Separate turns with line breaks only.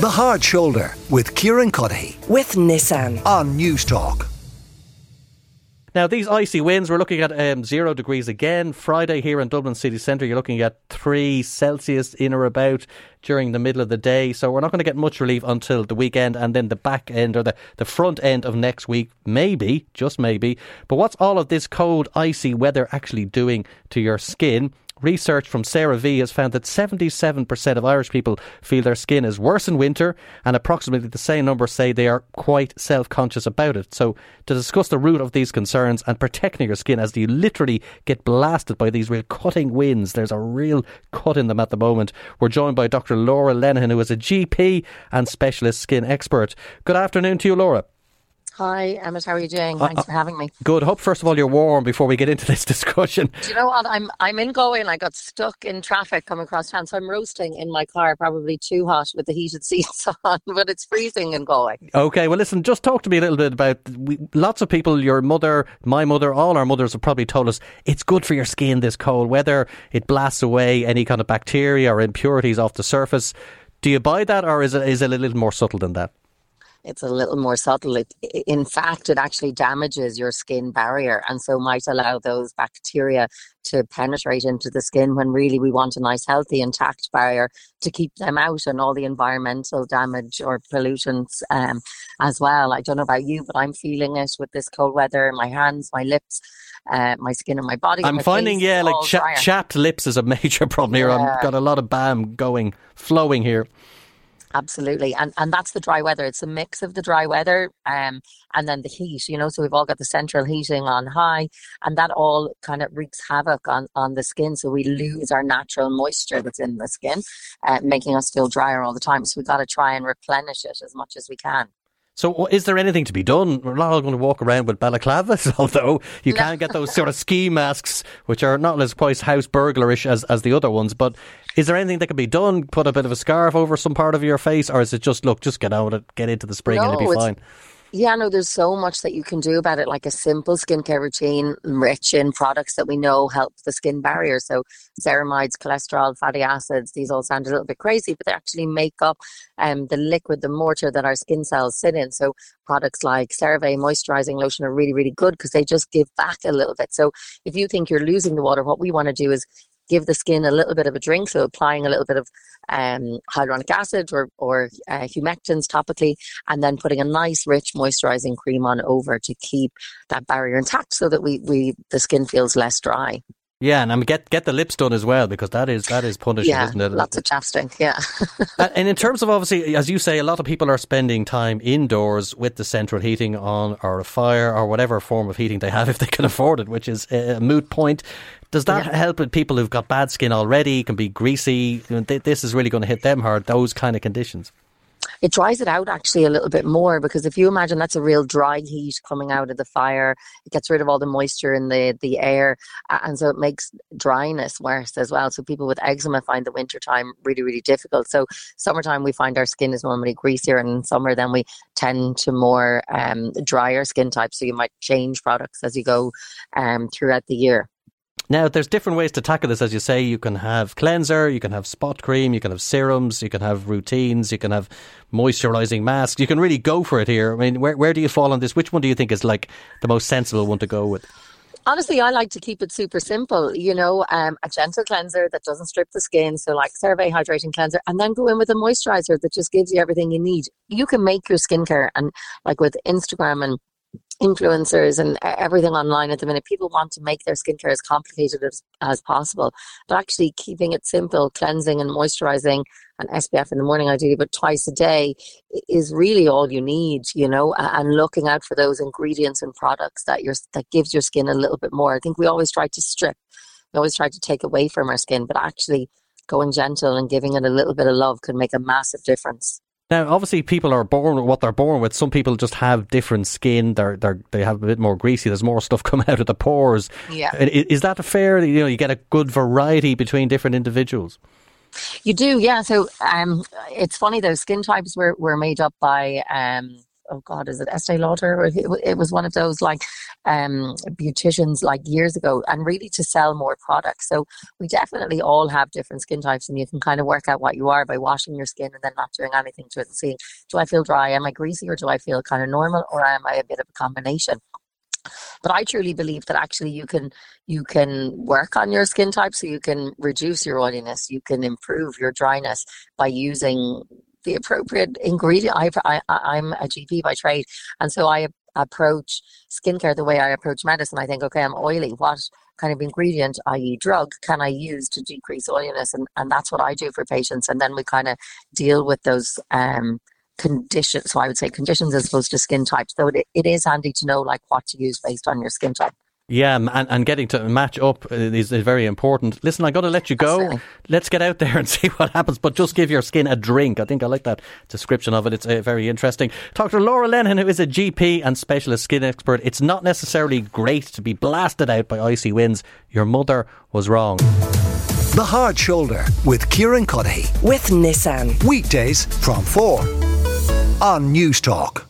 The Hard Shoulder with Kieran Cuddihy
with Nissan.
on Newstalk.
Now, these icy winds, we're looking at um, zero degrees again. Friday here in Dublin city centre, you're looking at three Celsius in or about during the middle of the day. So we're not going to get much relief until the weekend and then the back end or the, the front end of next week, maybe, just maybe. But what's all of this cold, icy weather actually doing to your skin? Research from CeraVe has found that 77% of Irish people feel their skin is worse in winter, and approximately the same number say they are quite self conscious about it. So, to discuss the root of these concerns and protecting your skin as you literally get blasted by these real cutting winds, there's a real cut in them at the moment. We're joined by Dr. Laura Lenihan, who is a GP and specialist skin expert. Good afternoon to you, Laura.
Hi, Emmet. How are you doing? Uh, Thanks for having me.
Good. Hope first of all you're warm before we get into this discussion.
Do you know what? I'm I'm in Galway and I got stuck in traffic coming across town, so I'm roasting in my car, probably too hot with the heated seats on, but it's freezing in Galway.
Okay, well, listen, just talk to me a little bit about. We, lots of people, your mother, my mother, all our mothers have probably told us it's good for your skin this cold weather. It blasts away any kind of bacteria or impurities off the surface. Do you buy that, or is it is it a little more subtle than that?
It's a little more subtle. It, in fact, it actually damages your skin barrier and so might allow those bacteria to penetrate into the skin when really we want a nice, healthy, intact barrier to keep them out and all the environmental damage or pollutants um, as well. I don't know about you, but I'm feeling it with this cold weather. My hands, my lips, uh, my skin, and my body.
I'm
my
finding,
face
yeah, like cha- chapped lips is a major problem here. I've got a lot of BAM going, flowing here.
Absolutely. And and that's the dry weather. It's a mix of the dry weather um and then the heat, you know, so we've all got the central heating on high and that all kind of wreaks havoc on, on the skin. So we lose our natural moisture that's in the skin, uh, making us feel drier all the time. So we've got to try and replenish it as much as we can.
So, is there anything to be done? We're not all going to walk around with balaclavas, although you
No.
can get those sort of ski masks, which are not as quite house burglarish as, as the other ones. But is there anything that can be done? Put a bit of a scarf over some part of your face, or is it just look, just get out get into the spring, and it'll be fine?
Yeah, no, there's so much that you can do about it, like a simple skincare routine rich in products that we know help the skin barrier. So ceramides, cholesterol, fatty acids, these all sound a little bit crazy, but they actually make up um, the liquid, the mortar that our skin cells sit in. So products like CeraVe moisturizing lotion are really, really good because they just give back a little bit. So if you think you're losing the water, what we want to do is give the skin a little bit of a drink. So applying a little bit of um, hyaluronic acid or, or uh, humectants topically and then putting a nice rich moisturizing cream on over to keep that barrier intact so that we, we the skin feels less dry.
Yeah, and I mean, get get the lips done as well because that is that is punishing,
yeah,
isn't it?
lots of chapstick. Yeah.
And- in terms of obviously, as you say, a lot of people are spending time indoors with the central heating on, or a fire, or whatever form of heating they have if they can afford it, which is a moot point. Does that help with people who've got bad skin already? Can be greasy. You know, th- This is really going to hit them hard. Those kind of conditions.
It dries it out actually a little bit more because if you imagine that's a real dry heat coming out of the fire, it gets rid of all the moisture in the, the air. And so it makes dryness worse as well. So people with eczema find the winter time really, really difficult. So summertime, we find our skin is normally greasier and in summer then we tend to more um, drier skin types. So you might change products as you go um, throughout the year.
Now, there's different ways to tackle this. As you say, you can have cleanser, you can have spot cream, you can have serums, you can have routines, you can have moisturizing masks. You can really go for it here. I mean, where, where do you fall on this? Which one do you think is like the most sensible one to go with?
Honestly, I like to keep it super simple. You know, um, a gentle cleanser that doesn't strip the skin. So, like CeraVe hydrating cleanser, and then go in with a moisturizer that just gives you everything you need. You can make your skincare, and like with Instagram and influencers and everything online at the minute, people want to make their skincare as complicated as, as possible. But actually, keeping it simple, cleansing and moisturizing, and SPF in the morning, ideally, but twice a day is really all you need, you know, and looking out for those ingredients and products that your that gives your skin a little bit more. I think we always try to strip, we always try to take away from our skin, but actually going gentle and giving it a little bit of love can make a massive difference.
Now, obviously, people are born with what they're born with. Some people just have different skin. They're, they're, they have a bit more greasy. There's more stuff coming out of the pores.
Yeah.
Is that a fair? You know, you get a good variety between different individuals.
You do, yeah. So um, it's funny though. Skin types were, were made up by um, oh God, is it Estee Lauder? It, it was one of those like um, beauticians like years ago, and really to sell more products. So we definitely all have different skin types, and you can kind of work out what you are by washing your skin and then not doing anything to it and seeing, do I feel dry? Am I greasy or do I feel kind of normal or am I a bit of a combination? but I truly believe that actually you can you can work on your skin type so you can reduce your oiliness, you can improve your dryness by using the appropriate ingredient. I, I I'm a GP by trade, and so I approach skincare the way I approach medicine. I think, okay, I'm oily. What kind of ingredient, i.e., drug, can I use to decrease oiliness? And and that's what I do for patients. And then we kind of deal with those um, conditions. So I would say conditions as opposed to skin types. So it, it is handy to know like what to use based on your skin type.
Yeah, and, and getting to match up is, is very important. Listen, I got to let you go. Absolutely. Let's get out there and see what happens. But just give your skin a drink. I think I like that description of it. It's uh, very interesting. Dr. Laura Lenihan, who is a GP and specialist skin expert. It's not necessarily great to be blasted out by icy winds. Your mother was wrong.
The Hard Shoulder with Kieran Cuddihy.
With Nissan.
Weekdays from 4 on Newstalk.